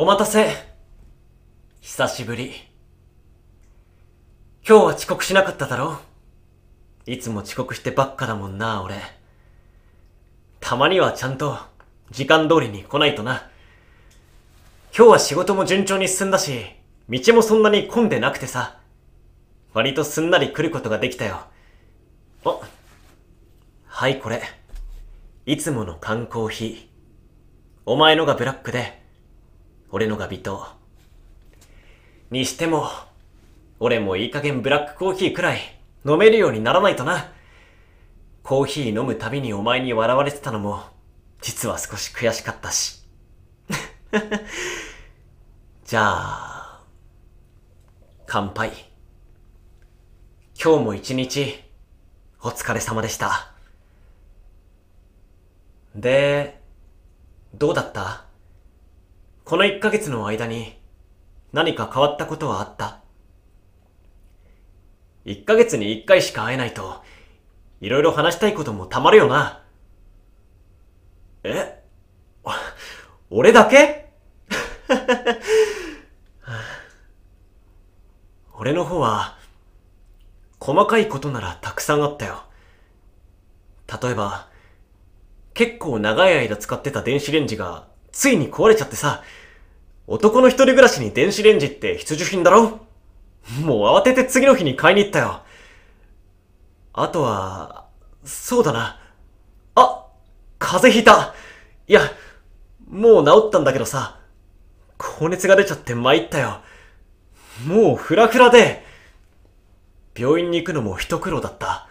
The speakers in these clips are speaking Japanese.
お待たせ。久しぶり。今日は遅刻しなかっただろ？いつも遅刻してばっかだもんな、俺。たまにはちゃんと時間通りに来ないとな。今日は仕事も順調に進んだし、道もそんなに混んでなくてさ。割とすんなり来ることができたよ。あ、はいこれ。いつもの缶コーヒー。お前のがブラックで、俺のが微糖。にしても、俺もいい加減ブラックコーヒーくらい飲めるようにならないとな。コーヒー飲むたびにお前に笑われてたのも、実は少し悔しかったし。じゃあ、乾杯。今日も一日、お疲れ様でした。で、どうだった？この一ヶ月の間に何か変わったことはあった？一ヶ月に一回しか会えないと、いろいろ話したいこともたまるよな。え？俺だけ？俺の方は、細かいことならたくさんあったよ。例えば、結構長い間使ってた電子レンジが、ついに壊れちゃってさ、男の一人暮らしに電子レンジって必需品だろ？もう慌てて次の日に買いに行ったよ。あとは、そうだな。あ風邪ひいた。いや、もう治ったんだけどさ、高熱が出ちゃって参ったよ。もうフラフラで、病院に行くのも一苦労だった。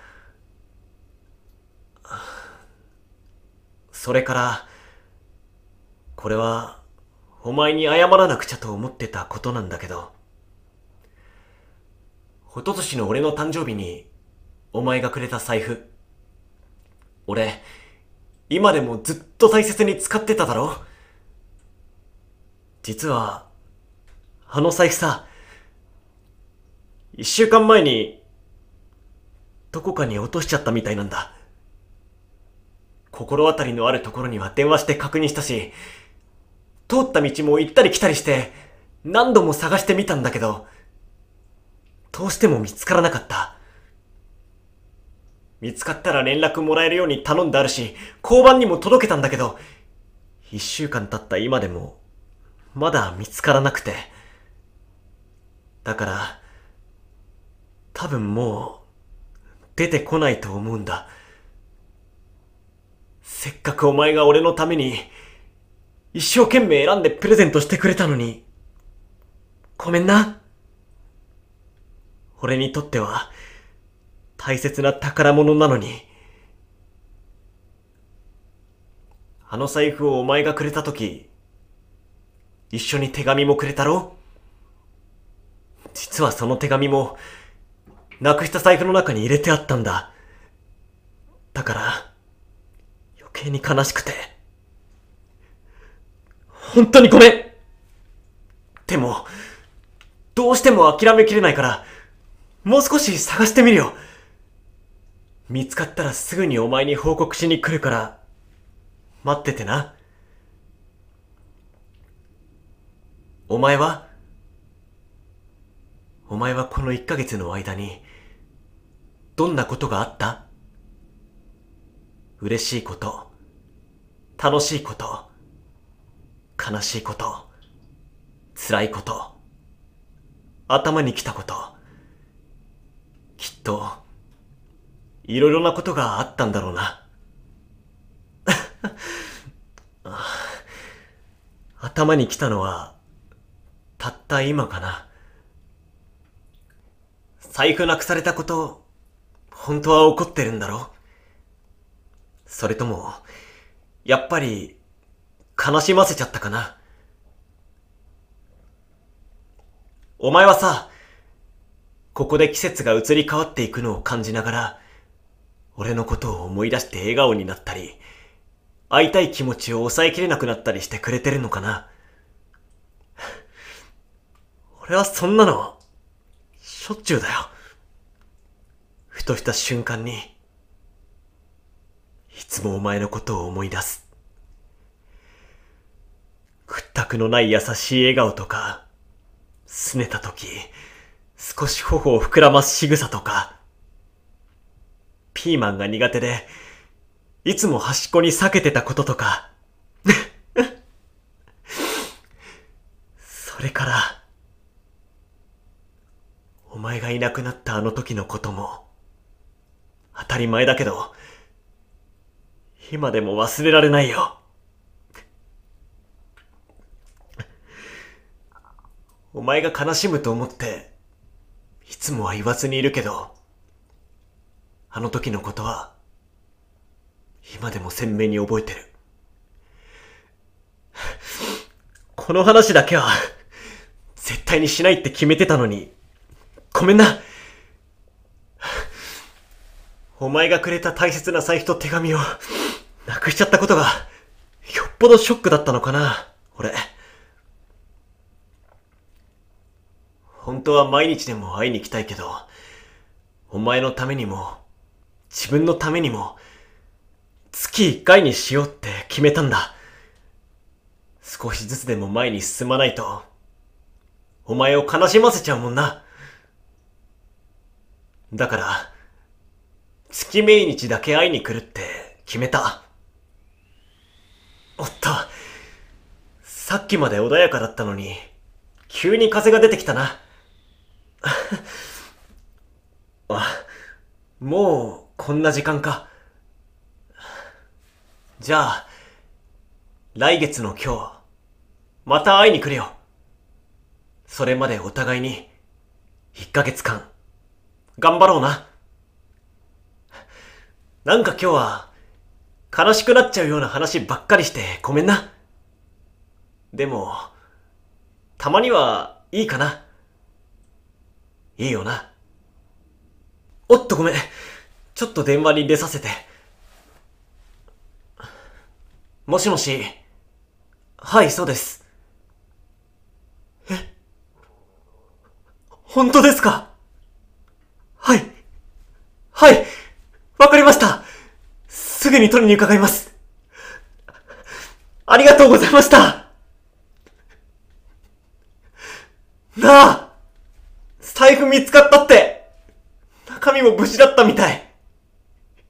それから、これは、お前に謝らなくちゃと思ってたことなんだけど、一昨年の俺の誕生日に、お前がくれた財布。俺、今でもずっと大切に使ってただろ実は、あの財布さ、一週間前に、どこかに落としちゃったみたいなんだ。心当たりのあるところには電話して確認したし、通った道も行ったり来たりして、何度も探してみたんだけど、どうしても見つからなかった。見つかったら連絡もらえるように頼んであるし、交番にも届けたんだけど、一週間経った今でも、まだ見つからなくて。だから、多分もう、出てこないと思うんだ。せっかくお前が俺のために、一生懸命選んでプレゼントしてくれたのに、ごめんな。俺にとっては、大切な宝物なのに。あの財布をお前がくれたとき、一緒に手紙もくれたろ？実はその手紙も、なくした財布の中に入れてあったんだ。だから、余計に悲しくて。本当にごめんでも、どうしても諦めきれないから、もう少し探してみるよ。見つかったらすぐにお前に報告しに来るから、待っててな。お前はお前はこの一ヶ月の間に、どんなことがあった？嬉しいこと、楽しいこと、悲しいこと、辛いこと、頭に来たこと、きっと、いろいろなことがあったんだろうな。頭に来たのは、たった今かな。財布なくされたこと、本当は怒ってるんだろそれとも、やっぱり、悲しませちゃったかな。お前はさ、ここで季節が移り変わっていくのを感じながら、俺のことを思い出して笑顔になったり、会いたい気持ちを抑えきれなくなったりしてくれてるのかな。俺はそんなの、しょっちゅうだよ。ふとした瞬間に、いつもお前のことを思い出す。屈託のない優しい笑顔とか、拗ねた時、少し頬を膨らます仕草とか、ピーマンが苦手で、いつも端っこに避けてたこととか、それから、お前がいなくなったあの時のことも、当たり前だけど、今でも忘れられないよ。お前が悲しむと思って、いつもは言わずにいるけど、あの時のことは、今でも鮮明に覚えてる。この話だけは、絶対にしないって決めてたのに、ごめんな。お前がくれた大切な財布と手紙を、なくしちゃったことが、よっぽどショックだったのかな、俺。本当は毎日でも会いに来たいけど、お前のためにも、自分のためにも、月一回にしようって決めたんだ。少しずつでも前に進まないと、お前を悲しませちゃうもんな。だから、月命日だけ会いに来るって決めた。おっと、さっきまで穏やかだったのに、急に風が出てきたな。あ、もうこんな時間か。じゃあ、来月の今日、また会いに来るよ。それまでお互いに、1ヶ月間、頑張ろうな。なんか今日は、悲しくなっちゃうような話ばっかりしてごめんな。でも、たまにはいいかな。いいよな。おっとごめん。ちょっと電話に出させて。もしもし。はい、そうです。え？本当ですか？はい。はい。わかりました。すぐに取りに伺います。ありがとうございました。なあ財布見つかったって中身も無事だったみたい。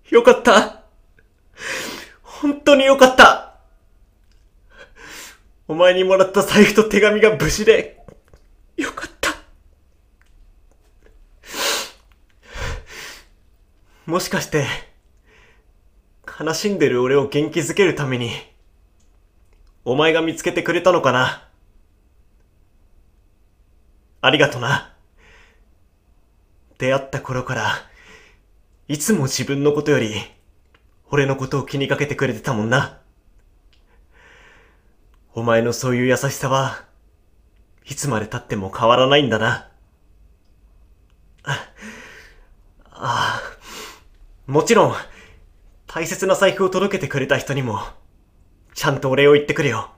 よかった。本当によかった。お前にもらった財布と手紙が無事で、よかった。もしかして、悲しんでる俺を元気づけるために、お前が見つけてくれたのかな？ありがとな。出会った頃から、いつも自分のことより、俺のことを気にかけてくれてたもんな。お前のそういう優しさは、いつまで経っても変わらないんだな。ああ。もちろん、大切な財布を届けてくれた人にも、ちゃんとお礼を言ってくれよ。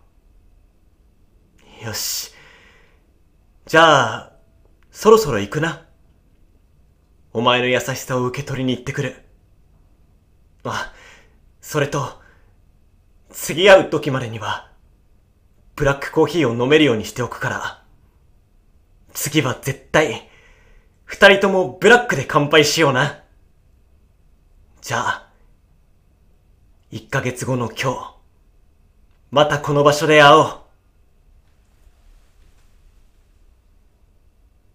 よし。じゃあ、そろそろ行くな。お前の優しさを受け取りに行ってくる。あ、それと、次会う時までには、ブラックコーヒーを飲めるようにしておくから、次は絶対、二人ともブラックで乾杯しような。じゃあ、一ヶ月後の今日、またこの場所で会おう。